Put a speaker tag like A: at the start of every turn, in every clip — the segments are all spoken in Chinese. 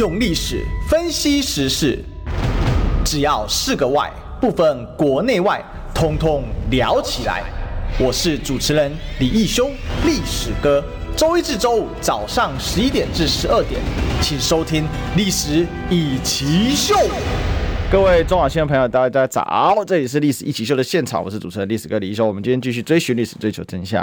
A: 用历史分析时事，只要是个“外”，不分国内外，通通聊起来。我是主持人李义修，历史哥。周一至周五早上十一点至十二点，请收听《历史一起秀》。各位中广新闻朋友，大家早！这里是《历史一起秀》的现场，我是主持人历史哥李义修。我们今天继续追寻历史，追求真相。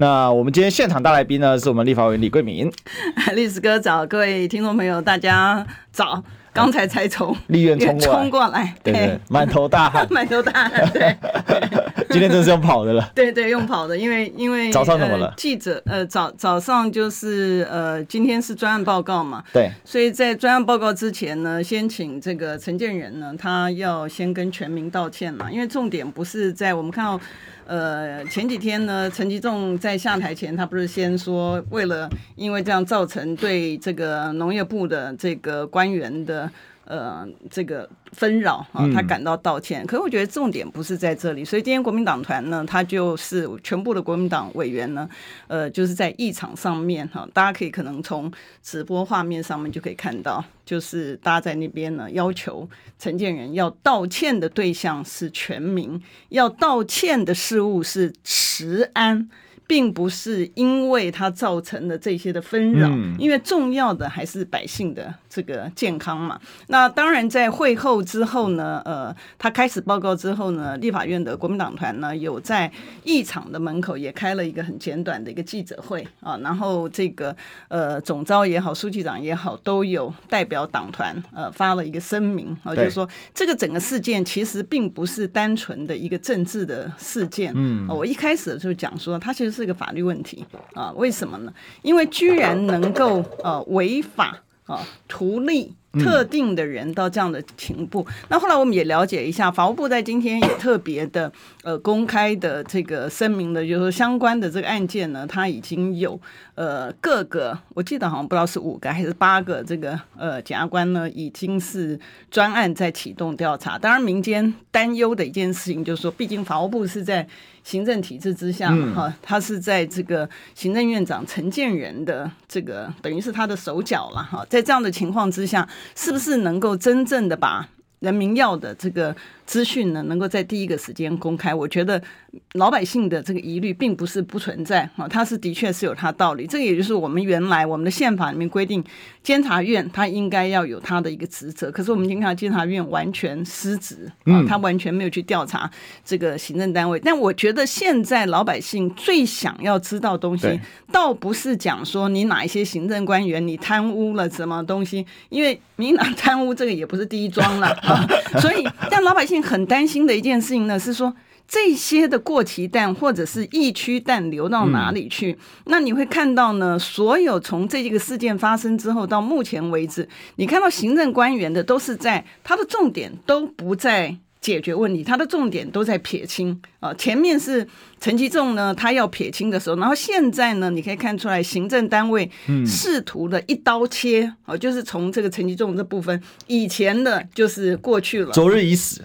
A: 那我们今天现场大来宾呢，是我们立法委员李桂明。
B: 历史哥早，各位听众朋友，大家早。刚才才从
A: 立院冲过，
B: 冲过来，
A: 对对，满头大汗，
B: 满头大汗，对。
A: 今天真是用跑的了，
B: 对对，用跑的，因为因为
A: 早上怎么了？
B: 记者呃早早上就是呃今天是专案报告嘛，
A: 对，
B: 所以在专案报告之前呢，先请这个陈建仁呢，他要先跟全民道歉嘛，因为重点不是在我们看到。呃，前几天呢，陈吉仲在下台前，他不是先说，为了因为这样造成对这个农业部的这个官员的呃这个。纷扰啊，他感到道歉。可是我觉得重点不是在这里，所以今天国民党团呢，他就是全部的国民党委员呢，呃，就是在议场上面哈，大家可以可能从直播画面上面就可以看到，就是大家在那边呢要求陈建仁要道歉的对象是全民，要道歉的事物是食安。并不是因为它造成的这些的纷扰，嗯，因为重要的还是百姓的这个健康嘛。那当然，在会后之后呢，呃，他开始报告之后呢，立法院的国民党团呢，有在议场的门口也开了一个很简短的一个记者会啊，然后这个呃总召也好，书记长也好，都有代表党团呃发了一个声明啊，就是说这个整个事件其实并不是单纯的一个政治的事件。嗯，我一开始就讲说，他其实是。这个法律问题啊？为什么呢？因为居然能够呃违法啊图利特定的人到这样的情况。那后来我们也了解一下，法务部在今天也特别的呃公开的这个声明的，就是说相关的这个案件呢，它已经有呃各个，我记得好像不知道是五个还是八个这个呃检察官呢，已经是专案在启动调查。当然，民间担忧的一件事情就是说，毕竟法务部是在。行政体制之下，哈，他是在这个行政院长陈建仁的这个等于是他的手脚了，哈，在这样的情况之下，是不是能够真正的把人民要的这个资讯呢，能够在第一个时间公开？我觉得。老百姓的这个疑虑并不是不存在啊，它是的确是有它道理。这个也就是我们原来我们的宪法里面规定，监察院它应该要有它的一个职责。可是我们经常监察院完全失职啊，他完全没有去调查这个行政单位。但我觉得现在老百姓最想要知道东西，倒不是讲说你哪一些行政官员你贪污了什么东西，因为民进党贪污这个也不是第一桩了 啊。所以，让老百姓很担心的一件事情呢，是说。这些的过期蛋或者是疫区蛋流到哪里去？嗯。那你会看到呢？所有从这个事件发生之后到目前为止，你看到行政官员的都是在他的重点都不在解决问题，他的重点都在撇清啊。前面是陈吉仲呢，他要撇清的时候，然后现在呢，你可以看出来行政单位试图的一刀切啊，就是从这个陈吉仲这部分，以前的就是过去了，
A: 昨日已死。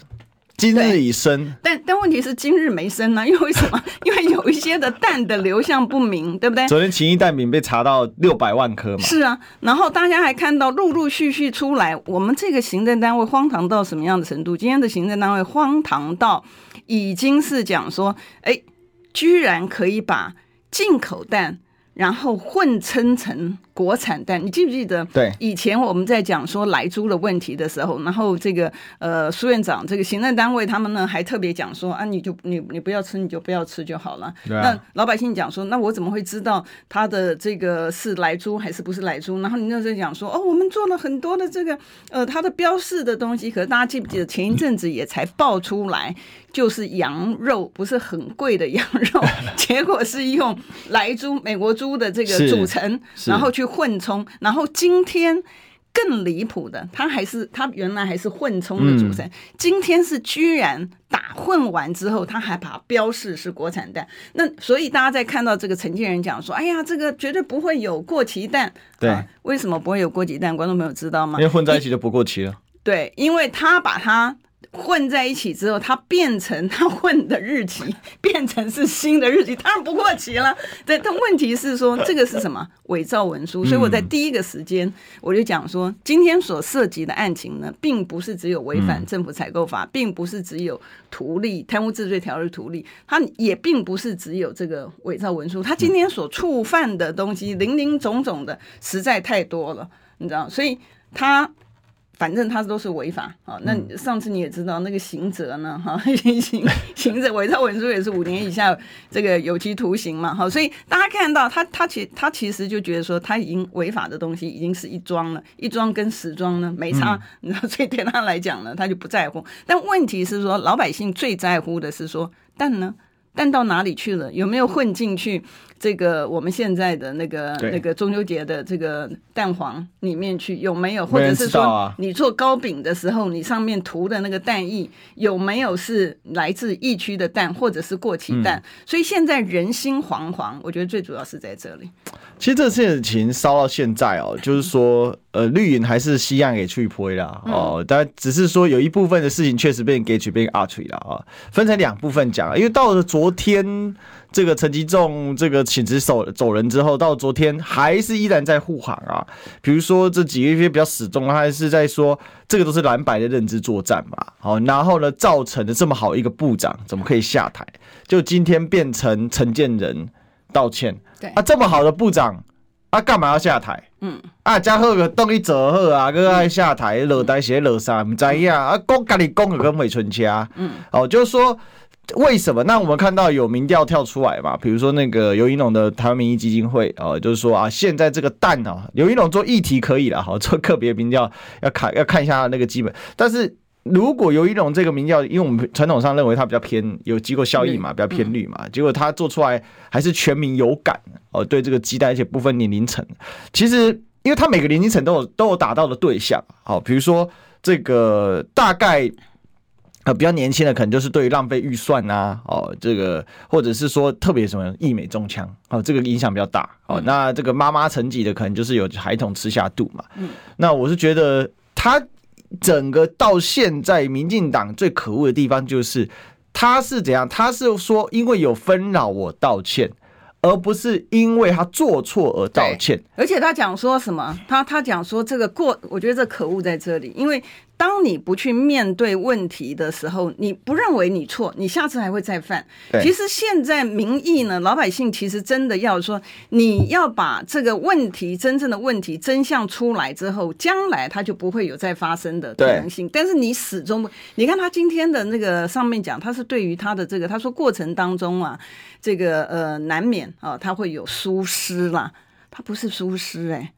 A: 今日已生，
B: 但但问题是今日没生呢、啊？因为为什么？因为有一些的蛋的流向不明，对不对？
A: 昨天秦一蛋饼被查到六百万颗嘛？
B: 是啊，然后大家还看到陆陆续续出来，我们这个行政单位荒唐到什么样的程度？今天的行政单位荒唐到已经是讲说，哎，居然可以把进口蛋然后混称成。国产蛋，你记不记得？
A: 对，
B: 以前我们在讲说来猪的问题的时候，然后这个呃苏院长这个行政单位他们呢还特别讲说啊，你就你你不要吃，你就不要吃就好了。对啊。那老百姓讲说，那我怎么会知道他的这个是来猪还是不是来猪？然后你那时候讲说，哦，我们做了很多的这个呃它的标示的东西，可是大家记不记得前一阵子也才爆出来，就是羊肉不是很贵的羊肉，结果是用来猪美国猪的这个组成，然后去。混充，然后今天更离谱的，他还是他原来还是混充的组成，嗯，今天是居然打混完之后，他还把它标示是国产蛋。那所以大家在看到这个陈建人讲说，哎呀，这个绝对不会有过期蛋。对，啊，为什么不会有过期蛋？观众朋友知道吗？
A: 因为混在一起就不过期了。
B: 对，因为他把它。混在一起之后，它变成 它混的日期 变成是新的日期，当然不过期了。但但问题是说，这个是什么伪造文书？所以我在第一个时间我就讲说，今天所涉及的案情呢，并不是只有违反政府采购法，并不是只有图利贪污治罪条例图利，它也并不是只有这个伪造文书。它今天所触犯的东西零零总总的，实在太多了，你知道，所以它。反正他都是违法啊！那上次你也知道，那个刑责呢？哈，刑刑责伪造文书也是五年以下这个有期徒刑嘛！哈，所以大家看到他，他其他其实就觉得说，他已经违法的东西已经是一桩了，一桩跟十桩呢没差，你知道，所以对他来讲呢，他就不在乎。但问题是说，老百姓最在乎的是说，但呢？蛋到哪里去了？有没有混进去这个我们现在的那个那个中秋节的这个蛋黄里面去？有没有？或者是说你做糕饼的时候，你上面涂的那个蛋液有没有是来自疫区的蛋，或者是过期蛋？所以现在人心惶惶，我觉得最主要是在这里。
C: 其实这事情烧到现在哦，就是说，呃，绿营还是西岸给去推啦哦，但只是说有一部分的事情确实被给取被阿吹了啊，分成两部分讲，因为到了昨天这个陈吉仲这个请辞走走人之后，到昨天还是依然在护航啊，比如说这几个月比较始终，他还是在说这个都是蓝白的认知作战嘛，好，然后呢，造成了这么好一个部长怎么可以下台？就今天变成陈建仁。道歉，对啊，这么好的部长，啊，干嘛要下台？嗯，啊，加贺个动一折贺啊，哥爱下台，惹台写落啥，唔知呀？啊，讲家里讲个跟美春家，嗯，哦，就是说为什么？那我们看到有民调跳出来嘛，比如说那个尤一龙的台湾民意基金会，哦，就是说啊，现在这个蛋啊，尤一龙做议题可以了，哈，做个别民调要看要看一下那个基本，但是。如果尤一种这个民调，因为我们传统上认为它比较偏有机构效益嘛，比较偏绿嘛，结果他做出来还是全民有感哦，对这个鸡蛋，而且不分年龄层。其实，因为他每个年龄层都有都有打到的对象，好，比如说这个大概呃比较年轻的，可能就是对于浪费预算啊，哦，这个或者是说特别什么溢美中枪，哦，这个影响比较大。哦，那这个妈妈层级的，可能就是有孩童吃下肚嘛。嗯，那我是觉得他。整个到现在，民进党最可恶的地方就是，他是怎样？他是说，因为有纷扰，我道歉。而不是因为他做错而道歉，
B: 而且他讲说什么？他他讲说这个过，我觉得这可恶在这里，因为当你不去面对问题的时候，你不认为你错，你下次还会再犯。其实现在民意呢，老百姓其实真的要说，你要把这个问题真正的问题真相出来之后，将来它就不会有再发生的可能性。但是你始终不，你看他今天的那个上面讲，他是对于他的这个，他说过程当中啊。这个呃，难免啊，他会有疏失啦，他不是疏失哎。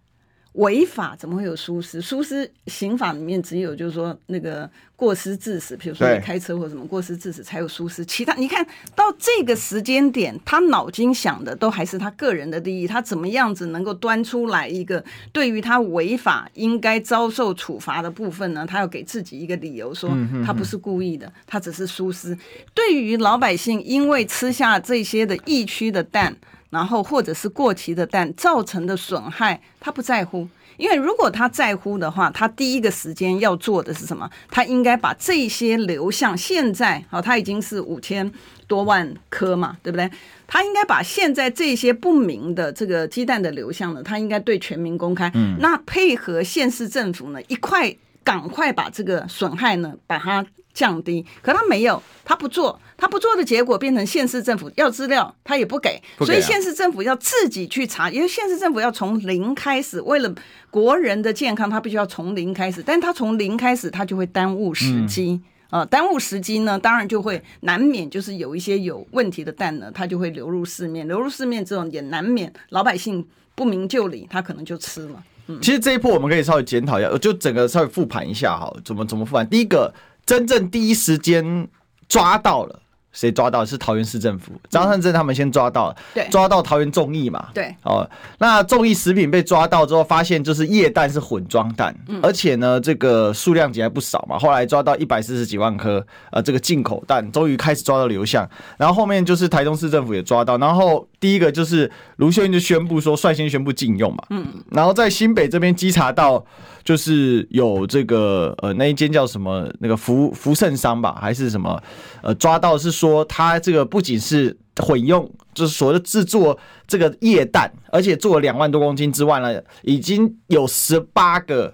B: 违法怎么会有疏失？疏失刑法里面只有就是说那个过失致死，比如说你开车或什么过失致死才有疏失。其他你看到这个时间点，他脑筋想的都还是他个人的利益，他怎么样子能够端出来一个对于他违法应该遭受处罚的部分呢？他要给自己一个理由，说他不是故意的，他只是疏失。对于老百姓，因为吃下这些的疫区的蛋。然后或者是过期的蛋造成的损害，他不在乎，因为如果他在乎的话，他第一个时间要做的是什么？他应该把这些流向现在，好，他已经是五千多万颗嘛，对不对？他应该把现在这些不明的这个鸡蛋的流向呢，他应该对全民公开。嗯，那配合县市政府呢，一块赶快把这个损害呢，把它。降低，可他没有，他不做，他不做的结果变成县市政府要资料，他也不给，不给啊、所以县市政府要自己去查，因为县市政府要从零开始，为了国人的健康，他必须要从零开始，但是他从零开始，他就会耽误时机。呃，耽误时机呢，当然就会难免就是有一些有问题的蛋呢，它就会流入市面，流入市面之后也难免老百姓不明就里，他可能就吃了。嗯，其实这一波我们可以稍微检讨一下，就整个稍微复盘一下哈，怎么怎么复盘？第一个。真正第一时间抓到了，谁抓到？是桃园市政府张善政他们先抓到了，对，抓到桃园众议嘛，对，哦，那众议食品被抓到之后，发现就是液氮是混装蛋，嗯，而且呢，这个数量级还不少嘛，后来抓到一百四十几万颗，呃，这个进口蛋终于开始抓到流向，然后后面就是台中市政府也抓到，然后
C: 第一个就是卢秀燕就宣布说率先宣布禁用嘛，嗯，然后在新北这边稽查到，就是有这个呃那一间叫什么那个福福盛商吧，还是什么呃抓到是说他这个不仅是混用，就是所谓的制作这个液氮，而且做了两万多公斤之外呢，已经有十八个。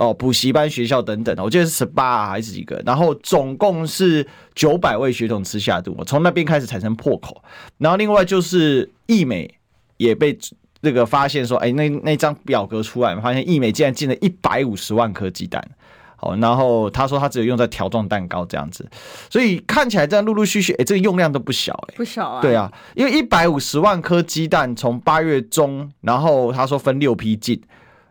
C: 哦，补习班、学校等等，我记得是十八还是几个？然后总共是九百位学童吃下肚，从那边开始产生破口。然后另外就是易美也被这个发现说，哎，那那张表格出来，发现易美竟然进了一百五十万颗鸡蛋。哦，然后他说他只有用在条状蛋糕这样子，所以看起来这样陆陆续续，哎，这个用量都不小，哎，
B: 不小啊。
C: 对啊，因为一百五十万颗鸡蛋从八月中，然后他说分六批进。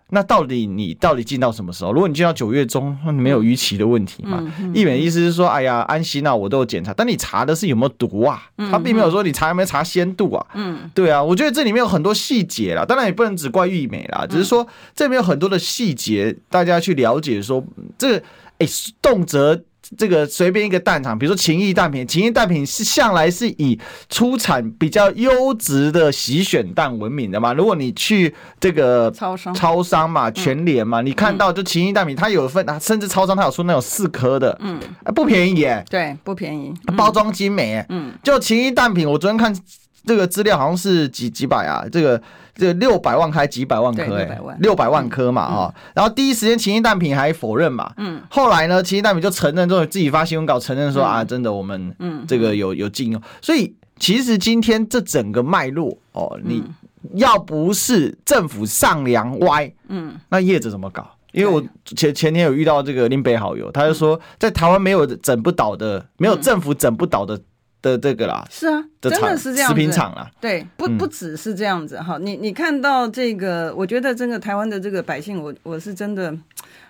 C: 那到底你到底进到什么时候？如果你进到九月中，那没有逾期的问题嘛？义美的意思是说，哎呀，安心啊，我都有检查，但你查的是有没有毒啊？他并没有说你查有没有查鲜度啊？嗯，对啊，我觉得这里面有很多细节啦，当然也不能只怪玉美啦，只是说这里面有很多的细节，大家去了解说这个，哎，动辄。这个随便一个蛋厂，比如说勤益蛋品，勤益蛋品是向来是以出产比较优质的洗选蛋闻名的嘛。如果你去这个超商，超商嘛，全联嘛，你看到就勤益蛋品，它有一份，甚至超商它有出那种四颗的，嗯，不便宜耶，
B: 对，不便宜，
C: 包装精美，嗯，就勤益蛋品，我昨天看这个资料好像是几几百啊，这个。这六百万开几百万颗哎，六百万。颗嘛哈，然后第一时间勤益蛋品还否认嘛，嗯，后来呢，勤益蛋品就承认，之后自己发新闻稿承认说啊，真的我们嗯。这个有有禁用，所以其实今天这整个脉络哦，你要不是政府上梁歪，嗯，那叶子怎么搞？因为我前前天有遇到这个林北好友，他就说在台湾没有整不倒的，没有政府整不倒的。的这个啦，
B: 是啊，真的是这样子。
C: 食品厂啦，
B: 对，不不只是这样子哈。你你看到这个，我觉得真的台湾的这个百姓，我我是真的，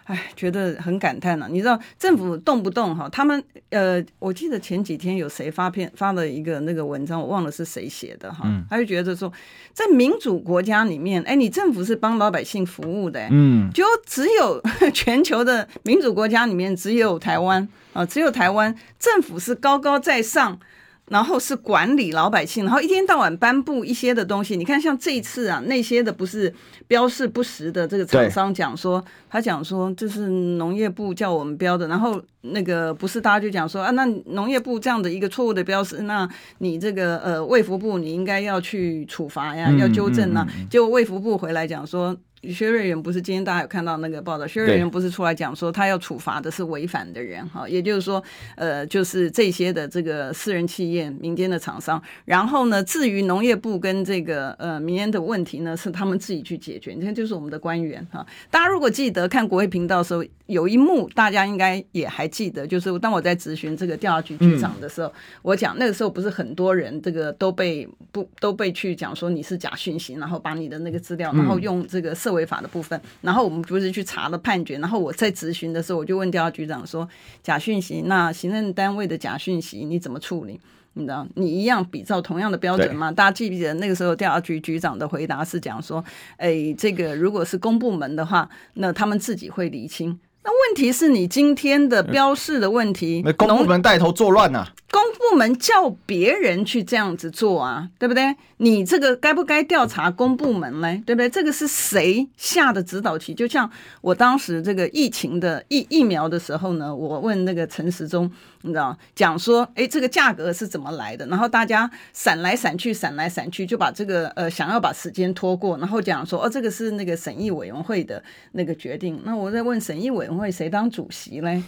B: 哎，觉得很感叹呐。你知道政府动不动哈，他们呃，我记得前几天有谁发片发了一个那个文章，我忘了是谁写的哈。他就觉得说，在民主国家里面，哎，你政府是帮老百姓服务的，嗯，就只有 全球的民主国家里面，只有台湾啊，只有台湾政府是高高在上。然后是管理老百姓，然后一天到晚颁布一些的东西。你看，像这一次啊，那些的不是标示不实的这个厂商讲说，他讲说这是农业部叫我们标的，然后那个不是大家就讲说啊，那农业部这样的一个错误的标识，那你这个呃卫福部你应该要去处罚呀，要纠正呐。结果卫福部回来讲说。薛瑞元不是今天大家有看到那个报道？薛瑞元不是出来讲说他要处罚的是违反的人哈，也就是说，呃，就是这些的这个私人企业、民间的厂商。然后呢，至于农业部跟这个呃民间的问题呢，是他们自己去解决。你看，就是我们的官员哈。大家如果记得看国会频道的时候，有一幕大家应该也还记得，就是当我在咨询这个调查局局长的时候，我讲那个时候不是很多人这个都被不都被去讲说你是假讯息，然后把你的那个资料，然后用这个社违法的部分，然后我们不是去查了判决，然后我在咨询的时候，我就问调查局长说：假讯息，那行政单位的假讯息你怎么处理？你知道，你一样比照同样的标准吗？大家记不记得那个时候调查局局长的回答是讲说：哎，这个如果是公部门的话，那他们自己会厘清。那问题是你今天的标示的问题，
C: 嗯公部门带头作乱呐、啊。
B: 公部门叫别人去这样子做啊，对不对？你这个该不该调查公部门呢？对不对？这个是谁下的指导棋？就像我当时这个疫情的疫疫苗的时候呢，我问那个陈时中，你知道，讲说，哎，这个价格是怎么来的？然后大家闪来闪去，闪来闪去，就把这个呃想要把时间拖过，然后讲说，哦，这个是那个审议委员会的那个决定。那我在问审议委员会谁当主席嘞？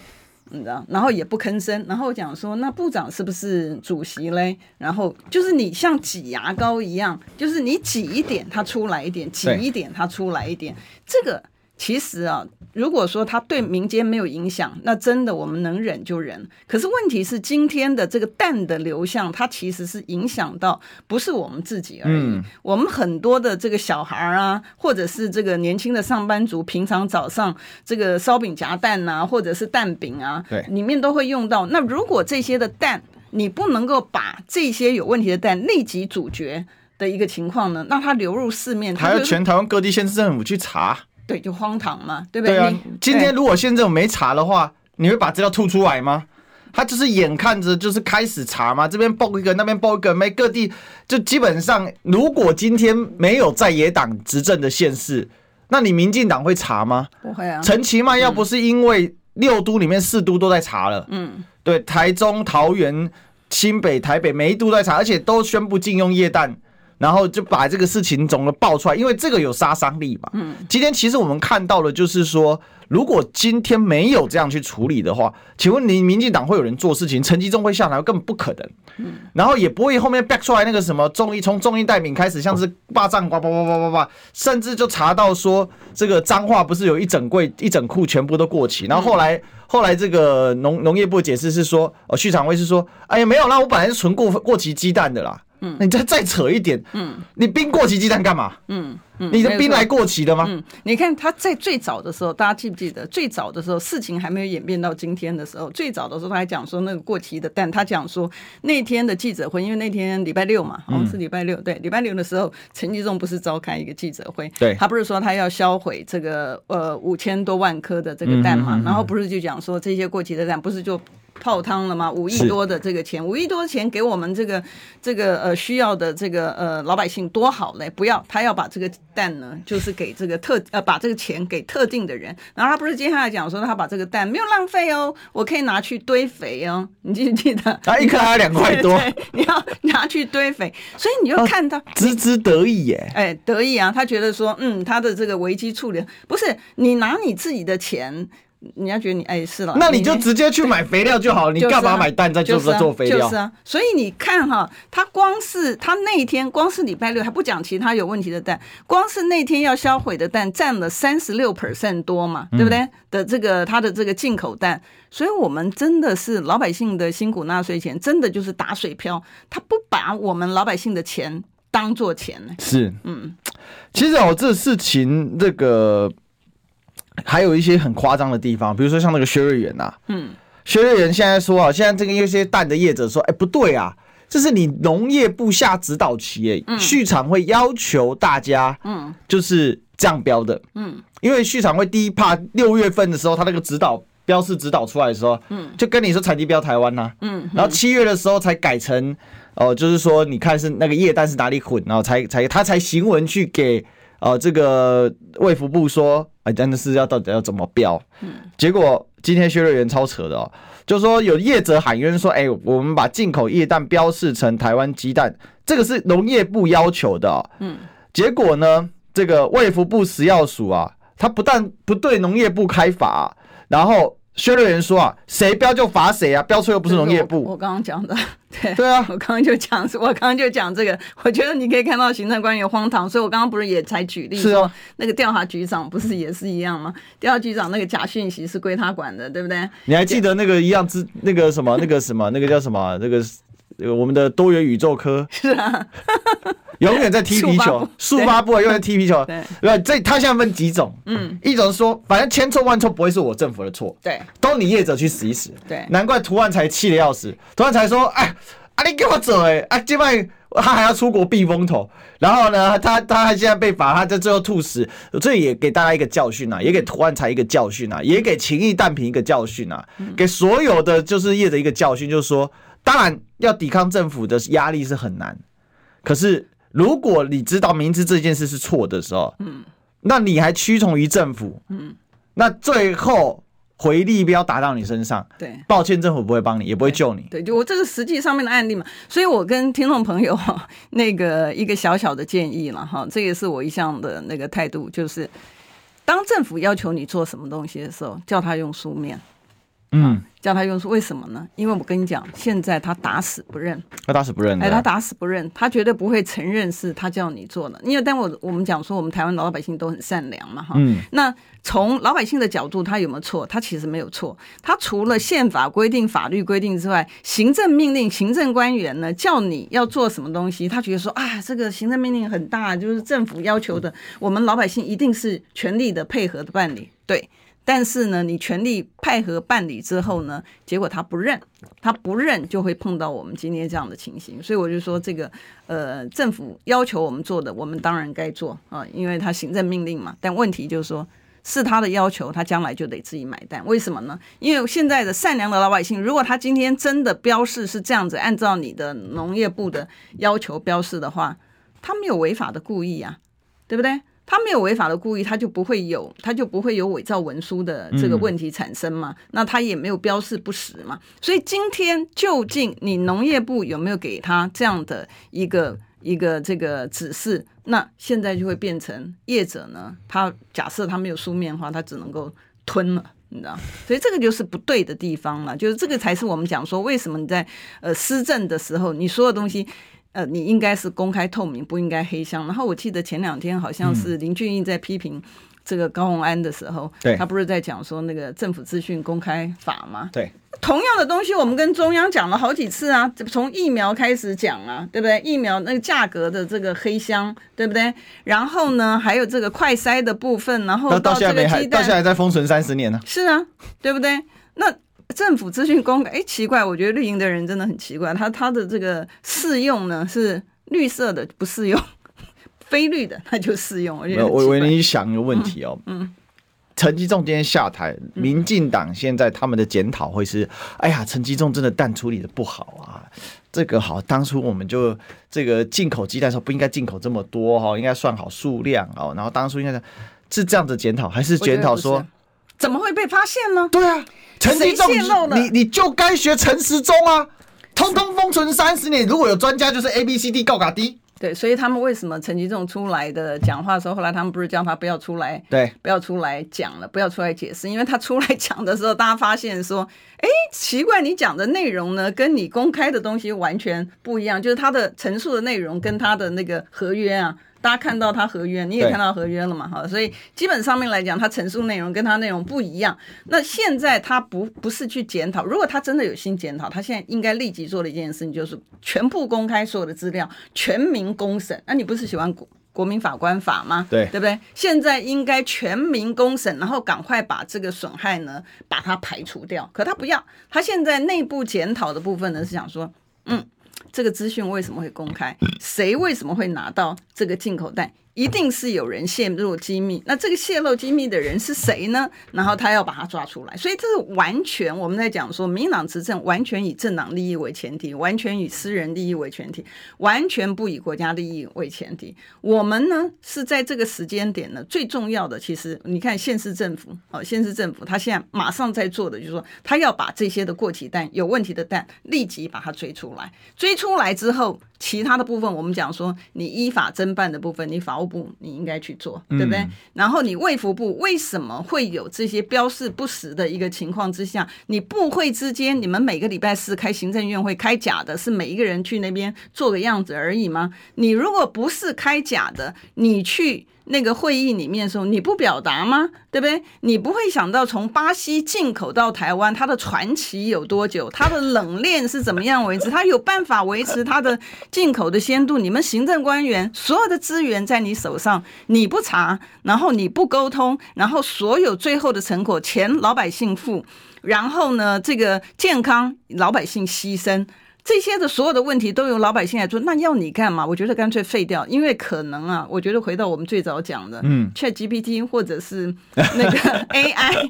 B: 你知道，然后也不吭声，然后讲说，那部长是不是主席嘞？然后就是你像挤牙膏一样，就是你挤一点，它出来一点；挤一点，它出来一点。这个。其实啊，如果说它对民间没有影响，那真的我们能忍就忍。可是问题是，今天的这个蛋的流向，它其实是影响到不是我们自己而已。嗯、我们很多的这个小孩啊，或者是这个年轻的上班族，平常早上这个烧饼夹蛋啊，或者是蛋饼啊，对，里面都会用到。那如果这些的蛋，你不能够把这些有问题的蛋立即阻绝的一个情况呢，那它流入市面，
C: 还要全台湾各地县市政府去查。
B: 对，就荒唐嘛，对不对？
C: 对啊，今天如果县政府没查的话，你会把资料吐出来吗？他就是眼看着就是开始查嘛，这边报一个，那边报一个，没各地就基本上，如果今天没有在野党执政的县市，那你民进党会查吗？
B: 不会啊。
C: 陈其迈要不是因为六都里面四都都在查了，嗯，对，台中、桃园、新北、台北每一都都在查，而且都宣布禁用液氮。然后就把这个事情总的爆出来，因为这个有杀伤力嘛。嗯，今天其实我们看到的就是说，如果今天没有这样去处理的话，请问你民进党会有人做事情，陈吉仲会下台，根本不可能。嗯，然后也不会后面 back 出来那个什么中医，从中医代名开始，像是霸占呱呱呱呱呱呱，甚至就查到说这个脏话不是有一整柜一整库全部都过期，然后后来后来这个农农业部解释是说，哦，畜产会是说，哎呀没有，那我本来是存过过期鸡蛋的啦。嗯，你再再扯一点，嗯，你冰过期鸡蛋干嘛？嗯嗯，你的冰来过期的吗？
B: 嗯，你看他在最早的时候，大家记不记得最早的时候，事情还没有演变到今天的时候，最早的时候他还讲说那个过期的蛋，他讲说那天的记者会，因为那天礼拜六嘛，好像是礼拜六，对，礼拜六的时候，陈吉仲不是召开一个记者会，
C: 对，
B: 他不是说他要销毁这个呃五千多万颗的这个蛋嘛，然后不是就讲说这些过期的蛋不是就。泡汤了吗？五亿多的这个钱，五亿多的钱给我们这个这个呃需要的这个呃老百姓多好嘞！不要，他要把这个蛋呢，就是给这个特呃把这个钱给特定的人。然后他不是接下来讲说他把这个蛋没有浪费哦，我可以拿去堆肥哦。你记不记得？
C: 他一颗还两块多，
B: 你要拿去堆肥，所以你就看到
C: 滋滋得意耶！
B: 哎，得意啊！他觉得说，嗯，他的这个危机处理不是你拿你自己的钱。你要觉得你哎是了，
C: 那你就直接去买肥料就好了。你干嘛买蛋再做做肥料？
B: 就是啊，所以你看哈，他光是他那一天，光是礼拜六还不讲其他有问题的蛋，光是那天要销毁的蛋占了三十六 percent 多嘛，对不对？的这个他的这个进口蛋，所以我们真的是老百姓的辛苦纳税钱，真的就是打水漂。他不把我们老百姓的钱当做钱呢？
C: 是，嗯，其实哦，这事情这个。还有一些很夸张的地方，比如说像那个薛瑞元呐，嗯，薛瑞元现在说啊，现在这个有些蛋的业者说，哎，不对啊，这是你农业部下指导期，哎，畜产会要求大家，嗯，就是这样标的，嗯，因为畜产会第一怕六月份的时候，他那个指导标示指导出来的时候，嗯，就跟你说产地标台湾呐，嗯，然后七月的时候才改成，哦，就是说你看是那个液氮是哪里混，然后才才他才行文去给。哦，这个卫福部说，哎，真的是要到底要怎么标？嗯，结果今天薛瑞元超扯的哦，就是说有业者喊冤说，哎，我们把进口液氮标示成台湾鸡蛋，这个是农业部要求的哦。嗯，结果呢，这个卫福部食药署啊，他不但不对农业部开罚，然后。薛瑞元说啊，谁标就罚谁啊，标错又不是农业部。
B: 我刚刚讲的，对
C: 对啊，
B: 我刚刚就讲，我刚刚就讲这个。我觉得你可以看到行政官员荒唐，所以我刚刚不是也才举例说，那个调查局长不是也是一样吗？调查局长那个假讯息是归他管的，对不对？
C: 你还记得那个一样之那个什么那个什么那个叫什么那个我们的多元宇宙科。
B: 是啊。
C: 永远在踢皮球，速发部永远在踢皮球。
B: 对，
C: 对，这他现在分几种？嗯，一种是说，反正千错万错不会是我政府的错，
B: 对，
C: 都你业者去死一死。
B: 对，
C: 难怪涂万才气得要死，涂万才说：“哎，啊你给我走哎，啊，另外他还要出国避风头，然后呢，他他还现在被罚，他在最后吐死，这也给大家一个教训啊，也给涂万才一个教训啊，也给勤益蛋品一个教训啊，给所有的就是业者一个教训，就是说，当然要抵抗政府的压力是很难，可是。如果你知道明知这件事是错的时候，嗯，那你还屈从于政府，嗯，那最后回力镖打到你身上，对，抱歉，政府不会帮你，也不会救你，
B: 对，就我这个实际上面的案例嘛，所以我跟听众朋友 那个一个小小的建议了哈，这也是我一向的那个态度，就是当政府要求你做什么东西的时候，叫他用书面。嗯，叫他用是为什么呢？因为我跟你讲，现在他打死不认，
C: 他打死不认，
B: 哎，他打死不认，他绝对不会承认是他叫你做的。因为，但我我们讲说，我们台湾老百姓都很善良嘛，哈。嗯。那从老百姓的角度，他有没有错？他其实没有错。他除了宪法规定、法律规定之外，行政命令、行政官员呢叫你要做什么东西，他觉得说啊，这个行政命令很大，就是政府要求的，嗯、我们老百姓一定是全力的配合的办理，对。但是呢，你全力配合办理之后呢，结果他不认，他不认就会碰到我们今天这样的情形。所以我就说，这个呃，政府要求我们做的，我们当然该做啊，因为他行政命令嘛。但问题就是说，是他的要求，他将来就得自己买单。为什么呢？因为现在的善良的老百姓，如果他今天真的标示是这样子，按照你的农业部的要求标示的话，他没有违法的故意啊，对不对？他没有违法的故意，他就不会有，他就不会有伪造文书的这个问题产生嘛。嗯、那他也没有标示不实嘛。所以今天究竟你农业部有没有给他这样的一个一个这个指示？那现在就会变成业者呢，他假设他没有书面的话，他只能够吞了，你知道？所以这个就是不对的地方了，就是这个才是我们讲说为什么你在呃施政的时候，你所有东西。呃，你应该是公开透明，不应该黑箱。然后我记得前两天好像是林俊义在批评这个高鸿安的时候，他不是在讲说那个政府资讯公开法吗？
C: 对，
B: 同样的东西我们跟中央讲了好几次啊，从疫苗开始讲啊，对不对？疫苗那个价格的这个黑箱，对不对？然后呢，还有这个快筛的部分，然后到这个鸡蛋，
C: 到现在还在封存三十年呢、啊。
B: 是啊，对不对？那。政府资讯公开，哎，奇怪，我觉得绿营的人真的很奇怪，他他的这个适用呢是绿色的不适用，非绿的他就适用。我觉得
C: 我我你想一个问题哦，嗯，陈吉仲今天下台，民进党现在他们的检讨会是，哎呀，陈吉仲真的蛋处理的不好啊，这个好，当初我们就这个进口鸡蛋的时候不应该进口这么多哈，应该算好数量哦，然后当初应该是是这样子检讨，还是检讨说？
B: 怎么会被发现呢？
C: 对啊，陈时中，你你就该学陈时中啊，通通封存三十年。如果有专家，就是 A B C D 告嘎 D。
B: 对，所以他们为什么陈吉仲出来的讲话的时候，后来他们不是叫他不要出来，
C: 对，
B: 不要出来讲了，不要出来解释，因为他出来讲的时候，大家发现说，哎，奇怪，你讲的内容呢，跟你公开的东西完全不一样，就是他的陈述的内容跟他的那个合约啊。大家看到他合约，你也看到合约了嘛？哈，所以基本上面来讲，他陈述内容跟他内容不一样。那现在他不不是去检讨，如果他真的有心检讨，他现在应该立即做的一件事情就是全部公开所有的资料，全民公审。那你不是喜欢国国民法官法吗？
C: 对，
B: 对不对？现在应该全民公审，然后赶快把这个损害呢把它排除掉。可他不要，他现在内部检讨的部分呢是想说，嗯。这个资讯为什么会公开？谁为什么会拿到这个进口蛋？一定是有人泄露机密，那这个泄露机密的人是谁呢？然后他要把他抓出来，所以这是完全我们在讲说，民党执政完全以政党利益为前提，完全以私人利益为前提，完全不以国家利益为前提。我们呢是在这个时间点呢，最重要的其实你看县市政府哦，县市政府他现在马上在做的就是说，他要把这些的过期蛋、有问题的蛋立即把它追出来，追出来之后。其他的部分，我们讲说，你依法侦办的部分，你法务部你应该去做，对不对？嗯、然后你卫福部为什么会有这些标示不实的一个情况之下，你部会之间，你们每个礼拜四开行政院会开假的，是每一个人去那边做个样子而已吗？你如果不是开假的，你去。那个会议里面的时候，你不表达吗？对不对？你不会想到从巴西进口到台湾，它的传奇有多久？它的冷链是怎么样维持？它有办法维持它的进口的鲜度？你们行政官员所有的资源在你手上，你不查，然后你不沟通，然后所有最后的成果钱老百姓付，然后呢，这个健康老百姓牺牲。这些的所有的问题都由老百姓来做，那要你干嘛？我觉得干脆废掉，因为可能啊，我觉得回到我们最早讲的，嗯，ChatGPT 或者是那个 AI，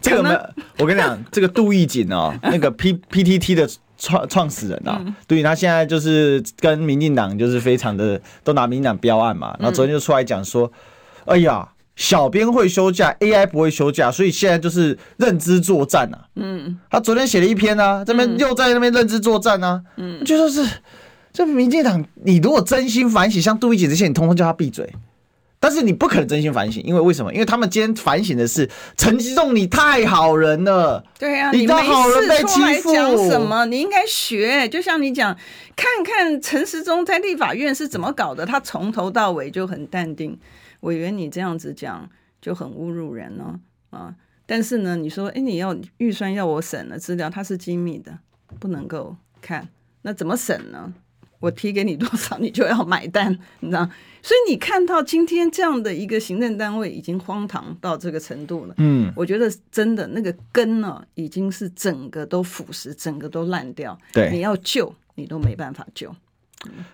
C: 这个呢，我跟你讲，这个杜义景哦，那个 P PTT 的创创始人啊，杜奕他现在就是跟民进党就是非常的都拿民进党标案嘛，然后昨天就出来讲说，哎呀。小编会休假，AI 不会休假，所以现在就是认知作战啊。嗯，他昨天写了一篇啊，这边又在那边认知作战啊。嗯，就说是这民进党，你如果真心反省，像杜一姐这些，你通通叫他闭嘴。但是你不可能真心反省，因为为什么？因为他们今天反省的是陈吉仲，你太好人了。
B: 对啊，
C: 你当好人被欺负。
B: 讲什么？你应该学，就像你讲，看看陈时中在立法院是怎么搞的，他从头到尾就很淡定。委员，你这样子讲就很侮辱人了啊！但是呢，你说，哎，你要预算要我审的资料，它是机密的，不能够看。那怎么审呢？我提给你多少，你就要买单，你知道？所以你看到今天这样的一个行政单位已经荒唐到这个程度了。嗯，我觉得真的那个根呢，已经是整个都腐蚀，整个都烂掉。
C: 对，
B: 你要救你都没办法救。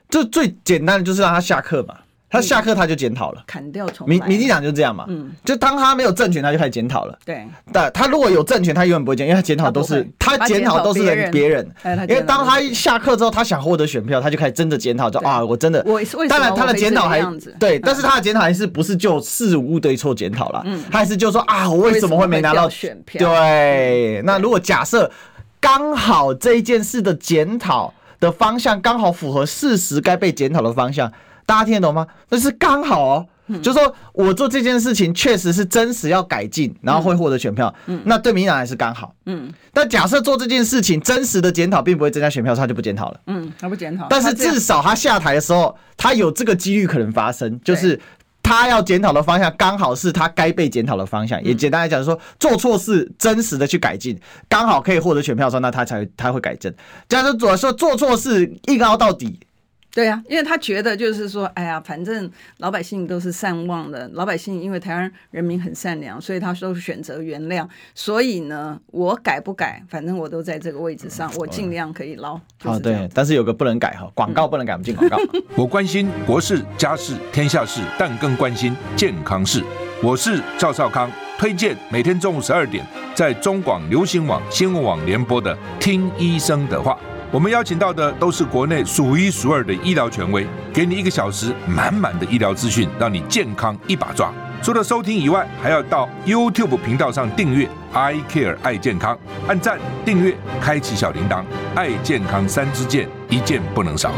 C: 这最简单的就是让他下课嘛。他下课他就检讨了，
B: 砍掉重
C: 民民进党就这样嘛，嗯，就当他没有政权，他就开始检讨了。
B: 对，
C: 但他如果有政权，他永远不会检，因为他检讨都是他检讨都是别人。因为当他下课之后，他想获得选票，他就开始真的检讨，说啊，我真的。当然他的检讨还对，但是他的检讨还是不是就事无对错检讨了？嗯，他还是就说啊，我为什么会没拿到选票？对，那如果假设刚好这一件事的检讨的方向刚好符合事实该被检讨的方向。大家听得懂吗？那是刚好哦，嗯、就是说我做这件事情确实是真实要改进，然后会获得选票。嗯，那对民进党还是刚好。嗯，但假设做这件事情真实的检讨并不会增加选票，他就不检讨了。
B: 嗯，他不检讨。
C: 但是至少他下台的时候，他有这个几率可能发生，就是他要检讨的方向刚好是他该被检讨的方向。也简单来讲，说做错事真实的去改进，刚好可以获得选票的时候，那他才他会改正。假设主要说做错事硬凹到底。
B: 对呀、啊，因为他觉得就是说，哎呀，反正老百姓都是善忘的，老百姓因为台湾人民很善良，所以他都选择原谅。所以呢，我改不改，反正我都在这个位置上，我尽量可以捞。好，
C: 对，但是有个不能改哈，广告不能改，我们进广告。
D: 我关心国事、家事、天下事，但更关心健康事。我是赵少康，推荐每天中午十二点在中广流行网、新闻网联播的《听医生的话》。我们邀请到的都是国内数一数二的医疗权威，给你一个小时满满的医疗资讯，让你健康一把抓。除了收听以外，还要到 YouTube 频道上订阅 “I Care 爱健康”，按赞、订阅、开启小铃铛，爱健康三支箭，一件不能少。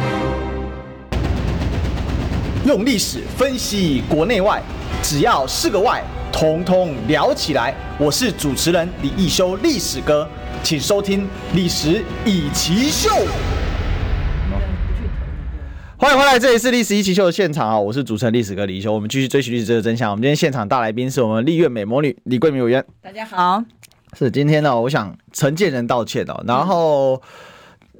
A: 用历史分析国内外，只要是个“外”，统统聊起来。我是主持人李易修，历史哥。请收听《历史以奇秀》。
C: 欢迎回来，这里是《历史一奇秀》的现场啊！我是主持人历史哥李易修，我们继续追寻历史的真相。我们今天现场大来宾是我们立院美魔女李桂明委员。
B: 大家好。
C: 是今天呢，我想陈建仁道歉哦，然后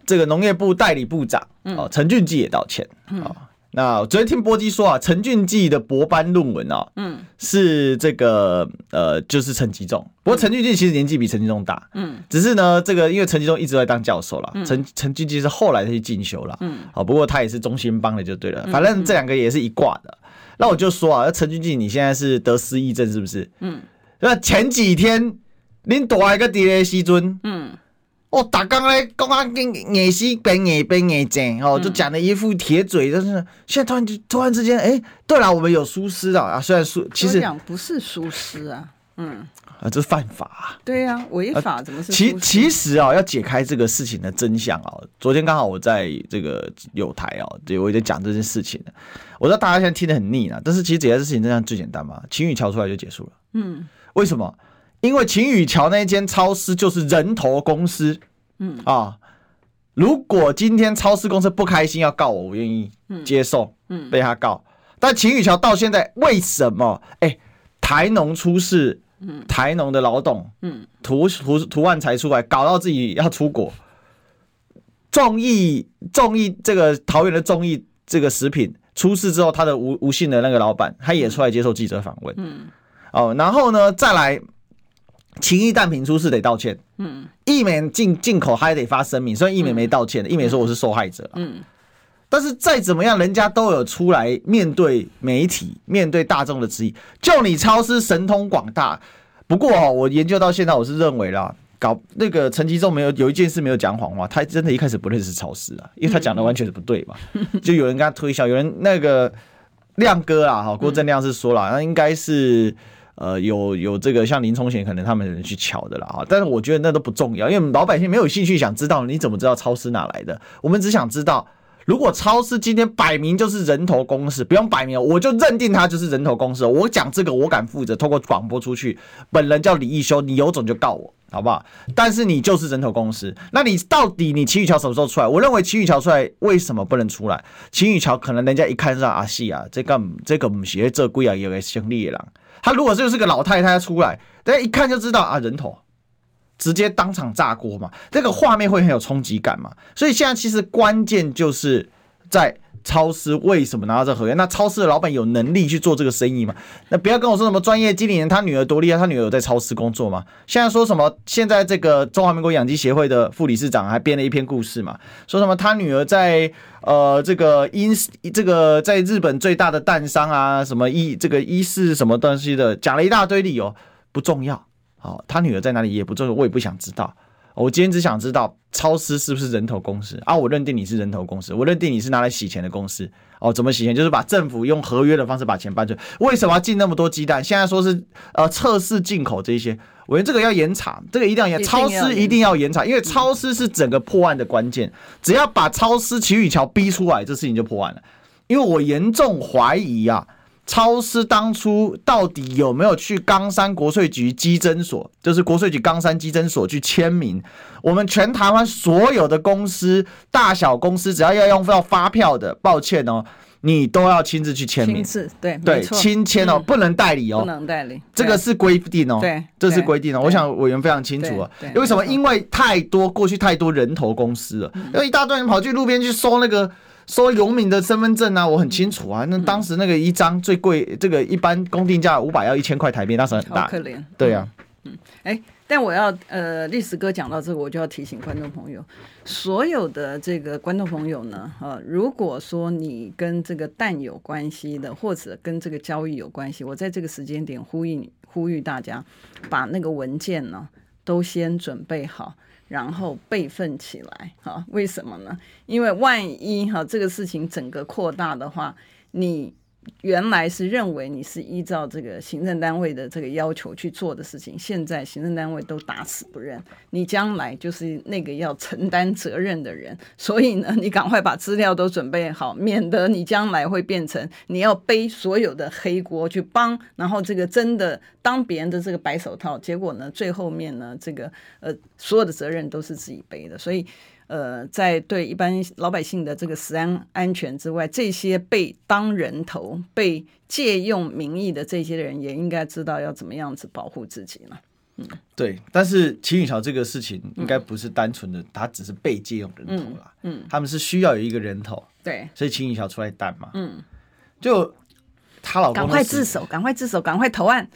C: 这个农业部代理部长哦陈俊基也道歉啊。那我昨天听波基说啊，陈俊记的博班论文啊，嗯，是这个呃，就是陈吉仲。不过陈俊记其实年纪比陈吉仲大，嗯，只是呢，这个因为陈吉仲一直在当教授了，陈陈俊记是后来才去进修了，嗯，好，不过他也是中兴帮的就对了，反正这两个也是一挂的。那我就说啊，那陈俊记你现在是得失忆症是不是？嗯，那前几天您躲一个地雷西尊，嗯。哦，打刚来刚刚跟眼西跟眼边眼睛哦，就讲了一副铁嘴，但是现在突然就突然之间，哎，对了，我们有疏失的啊，虽然疏其实
B: 讲不是疏失啊，嗯。
C: 啊，这是犯法啊，
B: 对呀、啊，违法怎么是？
C: 其其实啊，要解开这个事情的真相啊，昨天刚好我在这个有台啊，对我也在讲这件事情，我知道大家现在听得很腻了，但是其实解开这事情真相最简单嘛，秦雨桥出来就结束了，嗯，为什么？因为晴雨桥那间超市就是人头公司，嗯啊，如果今天超市公司不开心要告我，我愿意接受，嗯，被他告。但晴雨桥到现在为什么？哎，台农出事，嗯，台农的老董，嗯，图图图案才出来，搞到自己要出国。众义众义这个桃园的众义这个食品出事之后，他的吴吴姓的那个老板，他也出来接受记者访问，嗯，哦，然后呢，再来。勤益蛋品出事得道歉，嗯，易美进进口还得发声明，虽然易美没道歉，义美说我是受害者，嗯，但是再怎么样，人家都有出来面对媒体、面对大众的质疑。就你超市神通广大，不过哦，我研究到现在，我是认为啦，搞那个陈吉仲没有有一件事没有讲谎话，他真的一开始不认识超市啊，因为他讲的完全是不对嘛，就有人跟他推销，有人那个亮哥啊，哈，郭正亮是说了，那应该是。呃，有有这个像林冲贤，可能他们人去瞧的了啊，但是我觉得那都不重要，因为老百姓没有兴趣想知道，你怎么知道超市哪来的？我们只想知道，如果超市今天摆明就是人头公司，不用摆明，我就认定他就是人头公司。我讲这个，我敢负责，透过广播出去，本人叫李易修，你有种就告我，好不好？但是你就是人头公司，那你到底你晴雨桥什么时候出来？我认为晴雨桥出来为什么不能出来？晴雨桥可能人家一看上阿西啊，这个这个不是这贵啊，有个生意的人。他如果就是个老太太出来，大家一看就知道啊，人头直接当场炸锅嘛，这个画面会很有冲击感嘛。所以现在其实关键就是在超市为什么拿到这合约？那超市的老板有能力去做这个生意吗？那不要跟我说什么专业经理人，他女儿多厉害，他女儿有在超市工作吗？现在说什么？现在这个中华民国养鸡协会的副理事长还编了一篇故事嘛，说什么他女儿在呃这个因这个在日本最大的蛋商啊，什么一这个一是什么东西的，讲了一大堆理由，不重要。好，他女儿在哪里也不重要，我也不想知道。我今天只想知道超市是不是人头公司啊？我认定你是人头公司，我认定你是拿来洗钱的公司。哦，怎么洗钱？就是把政府用合约的方式把钱搬出去。为什么要进那么多鸡蛋？现在说是呃测试进口这一些，我觉得这个要严查，这个一定要严，超市一定要严查，因为超市是整个破案的关键。只要把超市齐玉桥逼出来，这事情就破案了。因为我严重怀疑啊。超市当初到底有没有去冈山国税局稽征所，就是国税局冈山稽征所去签名？我们全台湾所有的公司，大小公司，只要要用到发票的，抱歉哦，你都要亲自去签名。
B: 亲自对
C: 对，亲签哦，不能代理哦，
B: 不能代理，
C: 这个是规定哦，
B: 对，
C: 这是规定哦。我想委员非常清楚啊，为什么？因为太多过去太多人头公司了，因为一大堆人跑去路边去收那个。收游民的身份证啊，我很清楚啊。那当时那个一张最贵，这个一般公定价五百要一千块台币，那时候很大。
B: 可怜。
C: 对呀、啊。
B: 嗯。哎、欸，但我要呃，历史哥讲到这个，我就要提醒观众朋友，所有的这个观众朋友呢，呃，如果说你跟这个蛋有关系的，或者跟这个交易有关系，我在这个时间点呼吁你，呼吁大家把那个文件呢都先准备好。然后备份起来，哈，为什么呢？因为万一哈这个事情整个扩大的话，你。原来是认为你是依照这个行政单位的这个要求去做的事情，现在行政单位都打死不认，你将来就是那个要承担责任的人。所以呢，你赶快把资料都准备好，免得你将来会变成你要背所有的黑锅去帮，然后这个真的当别人的这个白手套，结果呢，最后面呢，这个呃所有的责任都是自己背的，所以。呃，在对一般老百姓的这个食安安全之外，这些被当人头、被借用名义的这些人，也应该知道要怎么样子保护自己了。嗯，对。但是秦宇桥这个事情应该不是单纯的，他只是被借用人头了。嗯，他们是需要有一个人头。对，所以秦宇桥出来担嘛。嗯，就他老公赶快自首，赶快自首，赶快投案。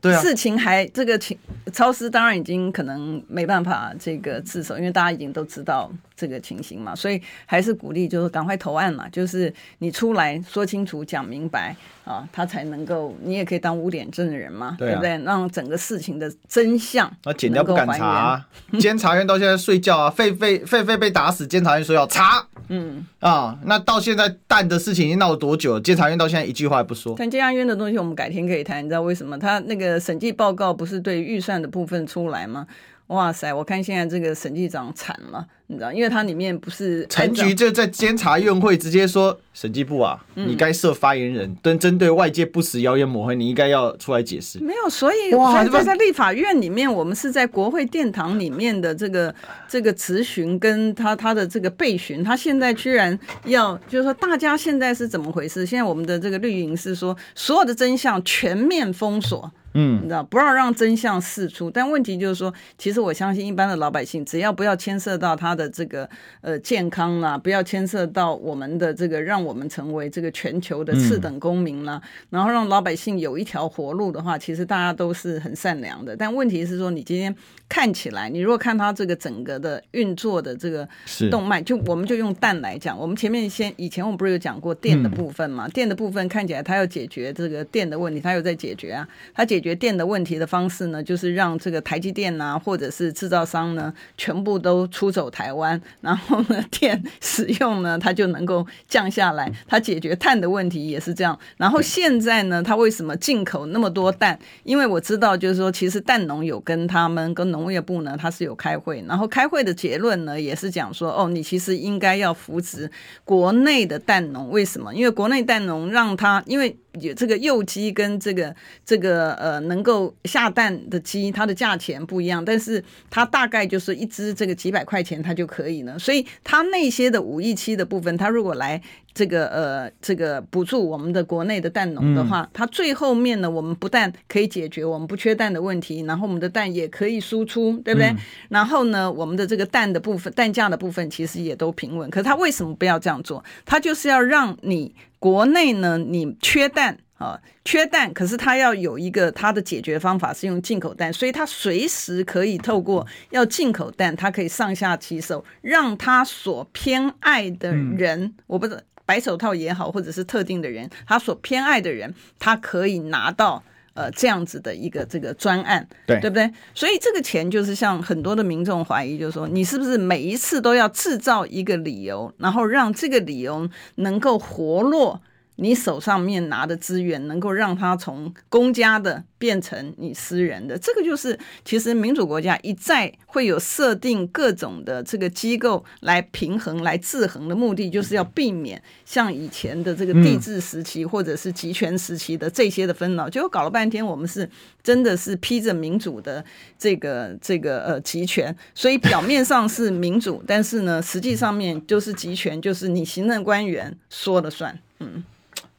B: 对，事情还这个情超师当然已经可能没办法这个自首，因为大家已经都知道这个情形嘛，所以还是鼓励就是赶快投案嘛，就是你出来说清楚讲明白啊，他才能够，你也可以当污点证人嘛，对，啊、对不对？让整个事情的真相。那检调不敢查，啊，监察院到现在睡觉啊，狒狒狒狒被打死，监察院说要查。嗯啊，那到现在蛋的事情已经闹了多久了？监察院到现在一句话也不说。但监察院的东西我们改天可以谈，你知道为什么？他那个审计报告不是对预算的部分出来吗？哇塞，我看现在这个审计长惨了。你知道，因为它里面不是陈局就在监察院会直接说，审计部啊，嗯、你该设发言人，针针对外界不实谣言抹黑，你应该要出来解释。没有，所以哇，在在立法院里面，我们是在国会殿堂里面的这个这个质询，跟他他的这个备询，他现在居然要就是说，大家现在是怎么回事？现在我们的这个绿营是说，所有的真相全面封锁。嗯，你知道不要让真相释出，但问题就是说，其实我相信一般的老百姓，只要不要牵涉到他的这个呃健康啦，不要牵涉到我们的这个，让我们成为这个全球的次等公民啦，嗯、然后让老百姓有一条活路的话，其实大家都是很善良的。但问题是说，你今天看起来，你如果看他这个整个的运作的这个动脉，就我们就用蛋来讲，我们前面先以前我们不是有讲过电的部分嘛？嗯、电的部分看起来他要解决这个电的问题，他有在解决啊，他解。解决电的问题的方式呢，就是让这个台积电啊，或者是制造商呢，全部都出走台台湾，然后呢，电使用呢，它就能够降下来。它解决碳的问题也是这样。然后现在呢，它为什么进口那么多蛋？因为我知道，就是说，其实蛋农有跟他们跟农业部呢，他是有开会，然后开会的结论呢，也是讲说，哦，你其实应该要扶植国内的蛋农。为什么？因为国内蛋农让他因为。有这个幼鸡跟这个这个呃能够下蛋的鸡，它的价钱不一样，但是它大概就是一只这个几百块钱它就可以了。所以它那些的五亿期的部分，它如果来这个呃这个补助我们的国内的蛋农的话，它最后面呢，我们不但可以解决我们不缺蛋的问题，然后我们的蛋也可以输出，对不对？然后呢，我们的这个蛋的部分，蛋价的部分其实也都平稳。可是它为什么不要这样做？它就是要让你国内呢，你缺蛋。啊，缺蛋，可是它要有一个它的解决方法是用进口蛋，所以它随时可以透过要进口蛋，它可以上下其手，让他所偏爱的人，嗯、我不知道白手套也好，或者是特定的人，他所偏爱的人，他可以拿到呃这样子的一个这个专案，对对不对？所以这个钱就是像很多的民众怀疑，就是说你是不是每一次都要制造一个理由，然后让这个理由能够活络。你手上面拿的资源，能够让它从公家的变成你私人的，这个就是其实民主国家一再会有设定各种的这个机构来平衡、来制衡的目的，就是要避免像以前的这个帝制时期或者是集权时期的这些的纷扰。结果搞了半天，我们是真的是披着民主的这个这个呃集权，所以表面上是民主，但是呢，实际上面就是集权，就是你行政官员说了算，嗯。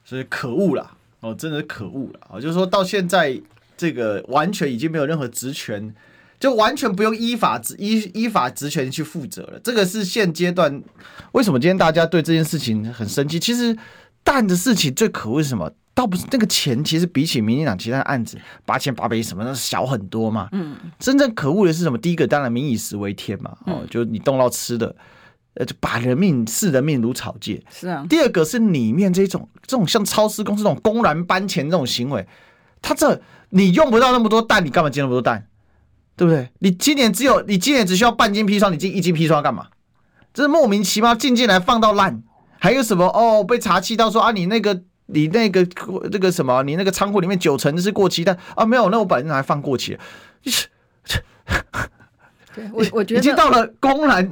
C: 所以可恶了哦，真的是可恶了啊！就是说到现在，这个完全已经没有任何职权，就完全不用依法执依依法职权去负责了。这个是现阶段为什么今天大家对这件事情很生气？其实蛋的事情最可恶是什么？倒不是那个钱，其实比起民进党其他的案子八千八百亿什么的小很多嘛。嗯，真正可恶的是什么？第一个当然民以食为天嘛，哦，就你动到吃的。呃，就把人命视人命如草芥。
B: 是啊。
C: 第二个是里面这种这种像超市公司这种公然搬钱这种行为，他这你用不到那么多蛋，你干嘛进那么多蛋？对不对？你今年只有你今年只需要半斤砒霜，你进一斤砒霜干嘛？这是莫名其妙进进来放到烂，还有什么哦？被查气到说啊，你那个你那个那个什么，你那个仓库里面九成是过期的啊？没有，那我本来还放过期了。
B: 我我觉得
C: 已经到了公然，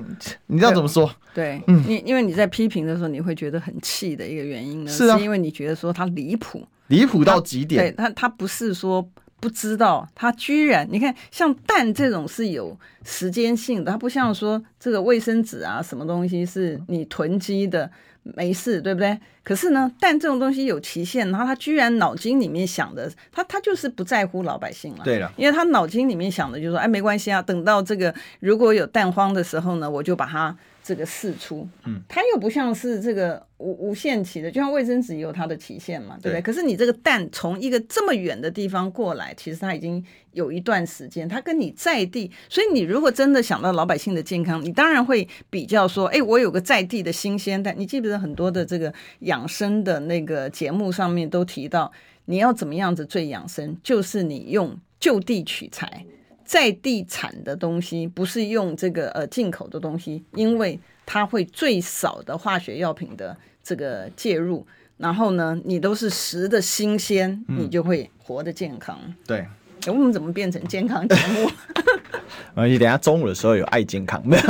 C: 你知道怎么说？
B: 对，嗯，因因为你在批评的时候，你会觉得很气的一个原因呢，是啊，是因为你觉得说他离谱，
C: 离谱到极点。
B: 对他，他不是说不知道，他居然你看，像蛋这种是有时间性的，它不像说这个卫生纸啊，什么东西是你囤积的。没事，对不对？可是呢，但这种东西有期限，然后他居然脑筋里面想的，他他就是不在乎老百姓了。
C: 对了，
B: 因为他脑筋里面想的就是说，哎，没关系啊，等到这个如果有蛋荒的时候呢，我就把它。这个释出，嗯，它又不像是这个无无限期的，就像卫生纸也有它的期限嘛，对不对？对。可是你这个蛋从一个这么远的地方过来，其实它已经有一段时间，它跟你在地，所以你如果真的想到老百姓的健康，你当然会比较说，哎，我有个在地的新鲜蛋。你记不记得很多的这个养生的那个节目上面都提到，你要怎么样子最养生，就是你用就地取材。在地产的东西，不是用这个呃进口的东西，因为它会最少的化学药品的这个介入，然后呢，你都是食的新鲜，你就会活得健康。
C: 嗯、对，
B: 我们怎么变成健康节目？
C: 而且等下中午的时候有爱健康，没有？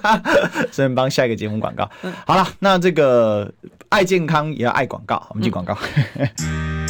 C: 顺便帮下一个节目广告。好了，那这个爱健康也要爱广告，我们进广告。嗯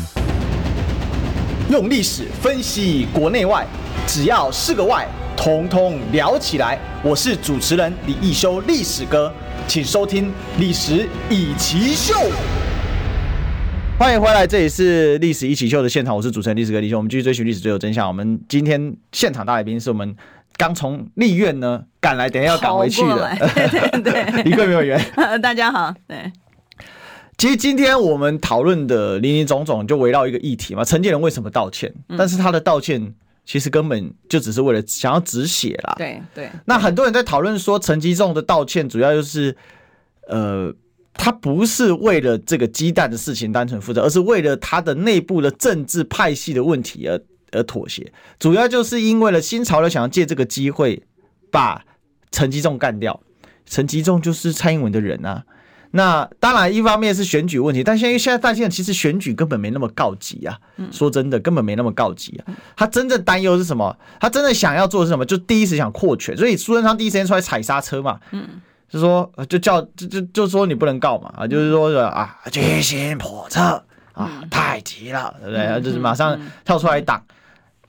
A: 用历史分析国内外，只要是个“外”，统统聊起来。我是主持人李易修，历史哥，请收听《历史易起秀》。
C: 欢迎回来，这里是《历史一起秀》的现场，我是主持人历史哥李修。我们继续追寻历史最有真相。我们今天现场大来宾是我们刚从立院呢赶来，等一下要赶回去的，
B: 对对对，
C: 李贵没有缘。
B: 大家好，对。
C: 其实今天我们讨论的林林总总，就围绕一个议题嘛。陈建仁为什么道歉？但是他的道歉其实根本就只是为了想要止血啦。
B: 对对。
C: 那很多人在讨论说陈吉仲的道歉，主要就是呃他不是为了这个鸡蛋的事情单纯负责，而是为了他的内部的政治派系的问题而而妥协。主要就是因为了新潮流想要借这个机会把陈吉仲干掉。陈吉仲就是蔡英文的人啊。那当然，一方面是选举问题，但现在现在大家其实选举根本没那么告急啊。说真的，根本没那么告急啊。他真正担忧是什么？他真正想要做的是什么？就第一时间想扩权，所以苏贞昌第一时间出来踩刹车嘛。嗯，就说就叫就就就说你不能告嘛啊，就是说啊居心叵测啊，太急了，对不对？就是马上跳出来挡。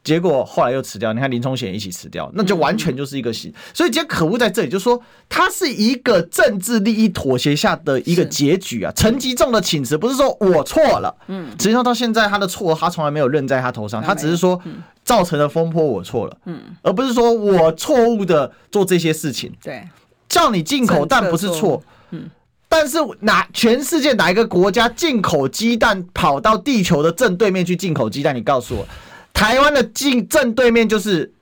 C: 结果后来又辞掉，你看林冲贤一起辞掉，那就完全就是一个戏。所以今天可恶在这里，就是说他是一个政治利益妥协下的一个结局啊。陈吉仲的请辞不是说我错了，嗯，实际上到现在他的错他从来没有认在他头上，他只是说造成了风波我错了，嗯，而不是说我错误的做这些事情。
B: 对，
C: 叫你进口但不是错，嗯，但是哪全世界哪一个国家进口鸡蛋跑到地球的正对面去进口鸡蛋？你告诉我。台湾的近正对面就是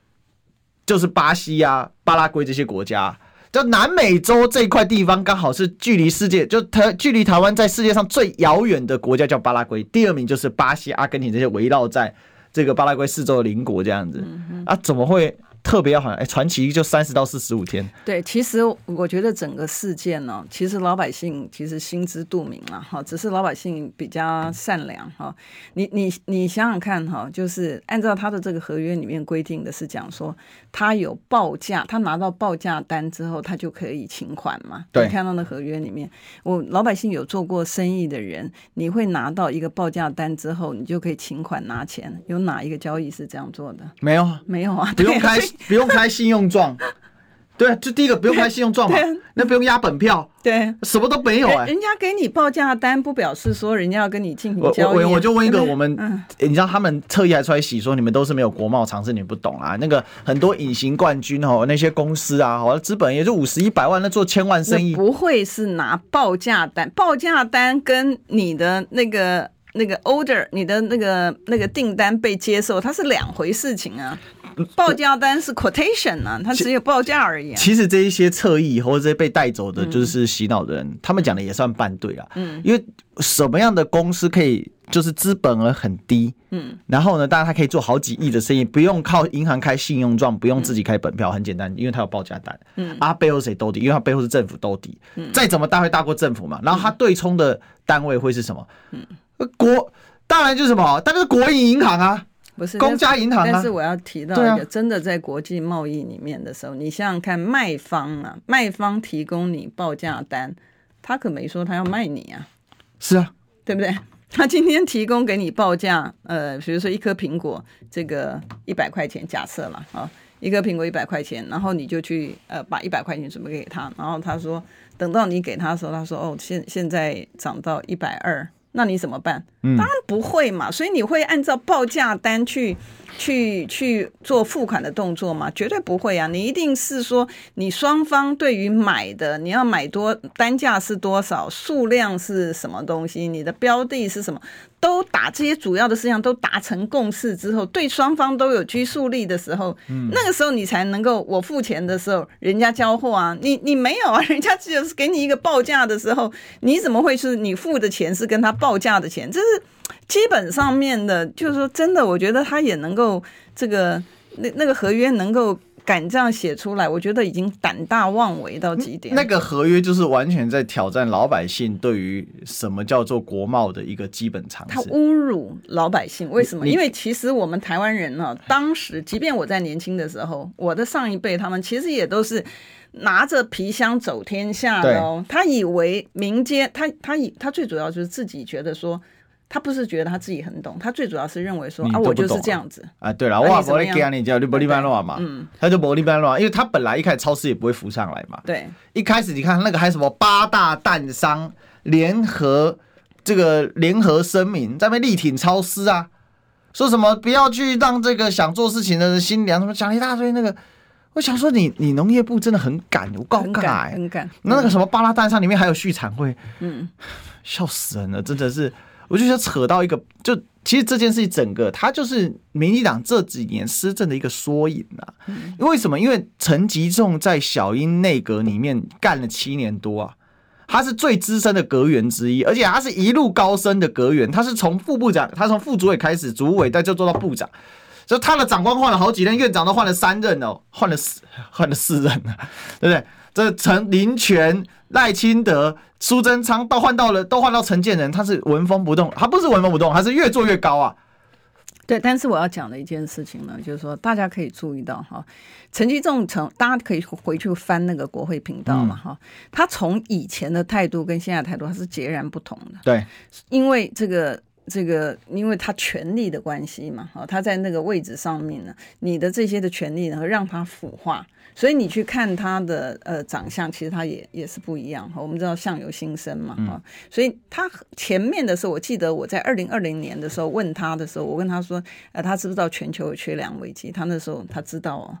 C: 就是巴西呀、啊、巴拉圭这些国家，就南美洲这一块地方，刚好是距离世界就台距离台湾在世界上最遥远的国家叫巴拉圭，第二名就是巴西、阿根廷这些围绕在这个巴拉圭四周的邻国这样子。啊，怎么会？特别好像哎，传奇就三十到四十五天。
B: 对，其实我觉得整个事件呢，其实老百姓其实心知肚明了哈，只是老百姓比较善良哈。你你你想想看哈，就是按照他的这个合约里面规定的是讲说，他有报价，他拿到报价单之后，他就可以请款嘛。
C: 对，
B: 你看到那合约里面，我老百姓有做过生意的人，你会拿到一个报价单之后，你就可以请款拿钱。有哪一个交易是这样做的？
C: 没有，
B: 没有啊，
C: 不用开。不用开信用状，对，就第一个不用开信用状嘛，那不用押本票，
B: 对，
C: 什么都没有哎、欸。
B: 人家给你报价单，不表示说人家要跟你进行交易。
C: 我就问一个，我们、你知道他们特意还出来洗说你们都是没有国贸常识，你不懂啊。那个很多隐形冠军哦，那些公司啊，好像资本也就五十一百万，那做千万生意，
B: 不会是拿报价单？报价单跟你的那个那个 order，你的那个那个订单被接受，它是两回事情啊。报价单是 quotation 啊，它只有报价而已、啊。
C: 其实这一些侧翼或者这些被带走的，就是洗脑的人，嗯、他们讲的也算半对啊。嗯，因为什么样的公司可以就是资本额很低，嗯，然后呢，当然他可以做好几亿的生意，不用靠银行开信用状，不用自己开本票，很简单，因为他有报价单。嗯，啊，背后谁兜底？因为他背后是政府兜底。嗯，再怎么大会大过政府嘛。然后他对冲的单位会是什么？嗯，国当然就是什么，但是国营银行啊。
B: 不是
C: 公家银行、啊，
B: 但是我要提到一个，真的在国际贸易里面的时候，啊、你想想看，卖方啊，卖方提供你报价单，他可没说他要卖你啊，
C: 是啊，
B: 对不对？他今天提供给你报价，呃，比如说一颗苹果，这个一百块钱，假设了啊，一颗苹果一百块钱，然后你就去呃把一百块钱准备给他，然后他说等到你给他的时候，他说哦，现现在涨到一百二。那你怎么办？当然不会嘛，所以你会按照报价单去。去去做付款的动作吗？绝对不会啊！你一定是说，你双方对于买的，你要买多单价是多少，数量是什么东西，你的标的是什么，都打这些主要的事项都达成共识之后，对双方都有拘束力的时候，嗯，那个时候你才能够我付钱的时候，人家交货啊，你你没有啊，人家只有是给你一个报价的时候，你怎么会是你付的钱是跟他报价的钱？这是。基本上面的，就是说，真的，我觉得他也能够这个那那个合约能够敢这样写出来，我觉得已经胆大妄为到极点。
C: 那个合约就是完全在挑战老百姓对于什么叫做国贸的一个基本常识。
B: 他侮辱老百姓，为什么？因为其实我们台湾人呢，当时即便我在年轻的时候，我的上一辈他们其实也都是拿着皮箱走天下的哦。他以为民间，他他以他最主要就是自己觉得说。他不是觉得他自己很懂，他最主要是认为说啊，我就是这样子
C: 啊。对了，我不会给你叫你不利班乱嘛，嗯，他就不利班乱，因为他本来一开始超市也不会浮上来嘛。
B: 对，
C: 一开始你看那个还有什么八大蛋商联合这个联合声明在那边力挺超市啊，说什么不要去让这个想做事情的人心凉，什么讲了一大堆那个。我想说你你农业部真的很敢，我告诉你，
B: 很敢。
C: 那那个什么八大蛋商里面还有畜产会，嗯，笑死人了，真的是。我就想扯到一个，就其实这件事情整个，它就是民进党这几年施政的一个缩影啊。为什么？因为陈吉仲在小英内阁里面干了七年多啊，他是最资深的阁员之一，而且他是一路高升的阁员，他是从副部长，他从副主委开始，主委再就做到部长，就他的长官换了好几任，院长都换了三任哦，换了四换了四任了，对不对？这陈林权、赖清德、苏贞昌都换到了，都换到陈建仁，他是纹风不动，他不是纹风不动，他是越做越高啊。
B: 对，但是我要讲的一件事情呢，就是说大家可以注意到哈，陈吉仲从大家可以回去翻那个国会频道嘛哈，他从以前的态度跟现在态度他是截然不同的。
C: 对，
B: 因为这个这个，因为他权力的关系嘛哈，他在那个位置上面呢，你的这些的权力呢，让他腐化。所以你去看他的呃长相，其实他也也是不一样哈。我们知道相由心生嘛哈，嗯、所以他前面的时候，我记得我在二零二零年的时候问他的时候，我问他说，呃，他知不知道全球有缺粮危机？他那时候他知道哦，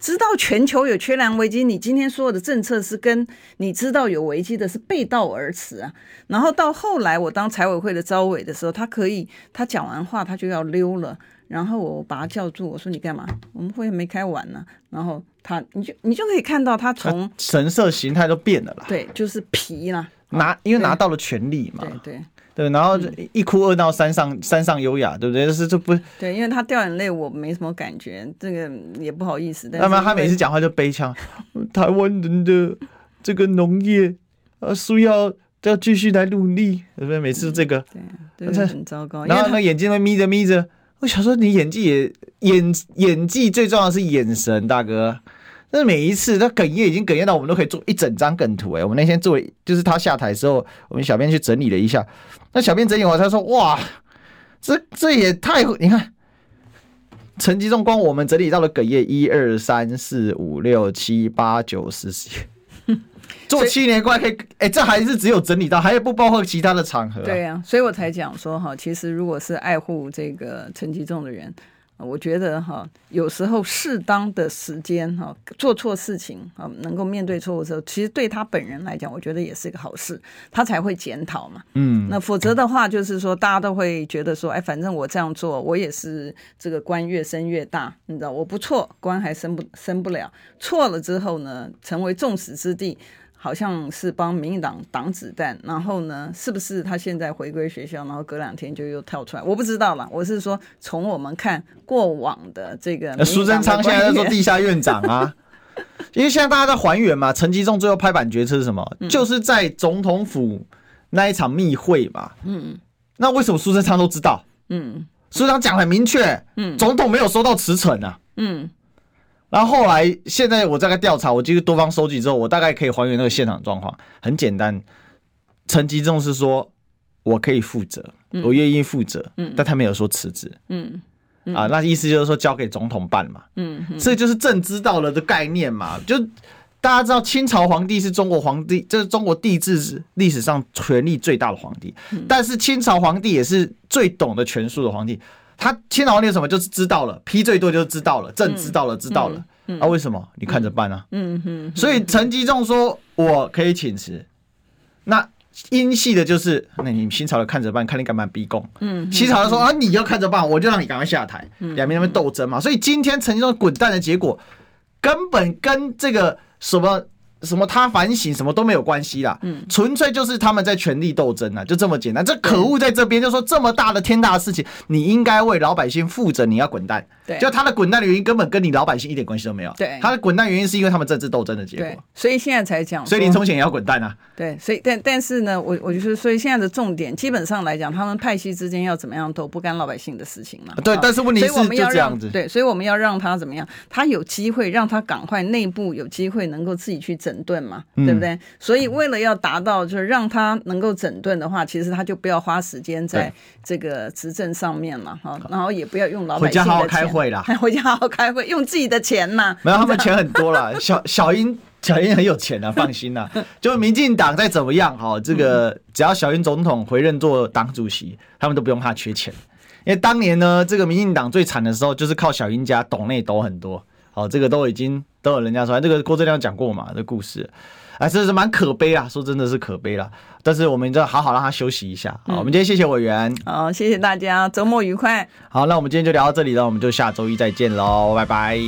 B: 知道全球有缺粮危机。你今天所有的政策是跟你知道有危机的是背道而驰啊。然后到后来我当财委会的招委的时候，他可以他讲完话他就要溜了。然后我把他叫住，我说你干嘛？我们会没开完呢。然后他，你就你就可以看到他从
C: 神色形态都变了啦。
B: 对，就是皮啦，
C: 拿因为拿到了权力嘛。
B: 对对
C: 对，然后一哭二闹三上三上优雅，对不对？就是这不
B: 对，因为他掉眼泪，我没什么感觉，这个也不好意思。
C: 那么他每次讲话就悲腔，台湾人的这个农业啊，需要要继续来努力，对不对？每次这个
B: 对，对，很糟糕。
C: 然后那眼睛会眯着眯着。我想说，你演技也演演技最重要的是眼神，大哥。但是每一次他哽咽，已经哽咽到我们都可以做一整张梗图哎。我们那天作为就是他下台的时候，我们小编去整理了一下。那小编整理完，他说：“哇，这这也太……你看，陈吉仲光我们整理到了哽咽，一二三四五六七八九十十。”做七年怪可以，哎、欸，这还是只有整理到，还有不包括其他的场合、啊。
B: 对呀、啊，所以我才讲说哈，其实如果是爱护这个陈吉仲的人，我觉得哈，有时候适当的时间哈，做错事情啊，能够面对错误的时候，其实对他本人来讲，我觉得也是一个好事，他才会检讨嘛。嗯，那否则的话，就是说大家都会觉得说，哎，反正我这样做，我也是这个官越升越大，你知道，我不错，官还升不升不了，错了之后呢，成为众矢之的。好像是帮民进党挡子弹，然后呢，是不是他现在回归学校，然后隔两天就又跳出来？我不知道啦。我是说，从我们看过往的这个，
C: 苏贞昌现在在做地下院长啊，因为现在大家在还原嘛。陈吉仲最后拍板决策是什么？嗯、就是在总统府那一场密会嘛。嗯，那为什么苏贞昌都知道？嗯，苏贞昌讲很明确，嗯，总统没有收到辞呈啊。嗯。然后后来，现在我再来调查，我经过多方收集之后，我大概可以还原那个现场状况。很简单，陈吉仲是说，我可以负责，我愿意负责，嗯，但他没有说辞职，嗯，啊，那意思就是说交给总统办嘛，嗯，这就是朕知道了的概念嘛。就大家知道，清朝皇帝是中国皇帝，这是中国帝制历史上权力最大的皇帝，但是清朝皇帝也是最懂得权术的皇帝。他清朝皇帝有什么？就是知道了，批最多就是知道了，朕知道了，知道了。啊，为什么？你看着办啊。嗯哼。所以陈吉仲说我可以请辞，那英系的就是，那你新朝的看着办，看你敢不敢逼供。嗯。新朝的说啊，你要看着办，我就让你赶快下台。两边那边斗争嘛，所以今天陈吉仲滚蛋的结果，根本跟这个什么。什么他反省什么都没有关系啦，嗯，纯粹就是他们在权力斗争啊，就这么简单。这可恶在这边，就说这么大的天大的事情，你应该为老百姓负责，你要滚蛋。对，就他的滚蛋的原因根本跟你老百姓一点关系都没有。对，他的滚蛋原因是因为他们政治斗争的结果。
B: 所以现在才讲，
C: 所以林冲贤也要滚蛋啊。
B: 对，所以但但是呢，我我就是所以现在的重点，基本上来讲，他们派系之间要怎么样斗，不干老百姓的事情嘛。
C: 对，但是问题是就这样子。
B: 对，所以我们要让他怎么样？他有机会让他赶快内部有机会能够自己去整顿嘛。嗯对不对？所以为了要达到，就是让他能够整顿的话，其实他就不要花时间在这个执政上面嘛，哈，然后也不要用老百姓的钱。回家好好开会啦，
C: 回
B: 家好好开会，用自己的钱嘛。
C: 没有，他们钱很多啦。小小英，小英很有钱啊，放心啦。就民进党再怎么样，哈，这个只要小英总统回任做党主席，他们都不用怕缺钱。因为当年呢，这个民进党最惨的时候，就是靠小英家抖内抖很多。好，这个都已经都有人家说，这个郭正亮讲过嘛，这故事。哎，这是蛮可悲啊，说真的是可悲了。但是我们就好好让他休息一下。好，我们今天谢谢委员。
B: 好，谢谢大家，周末愉快。
C: 好，那我们今天就聊到这里了，我们就下周一再见喽，拜拜。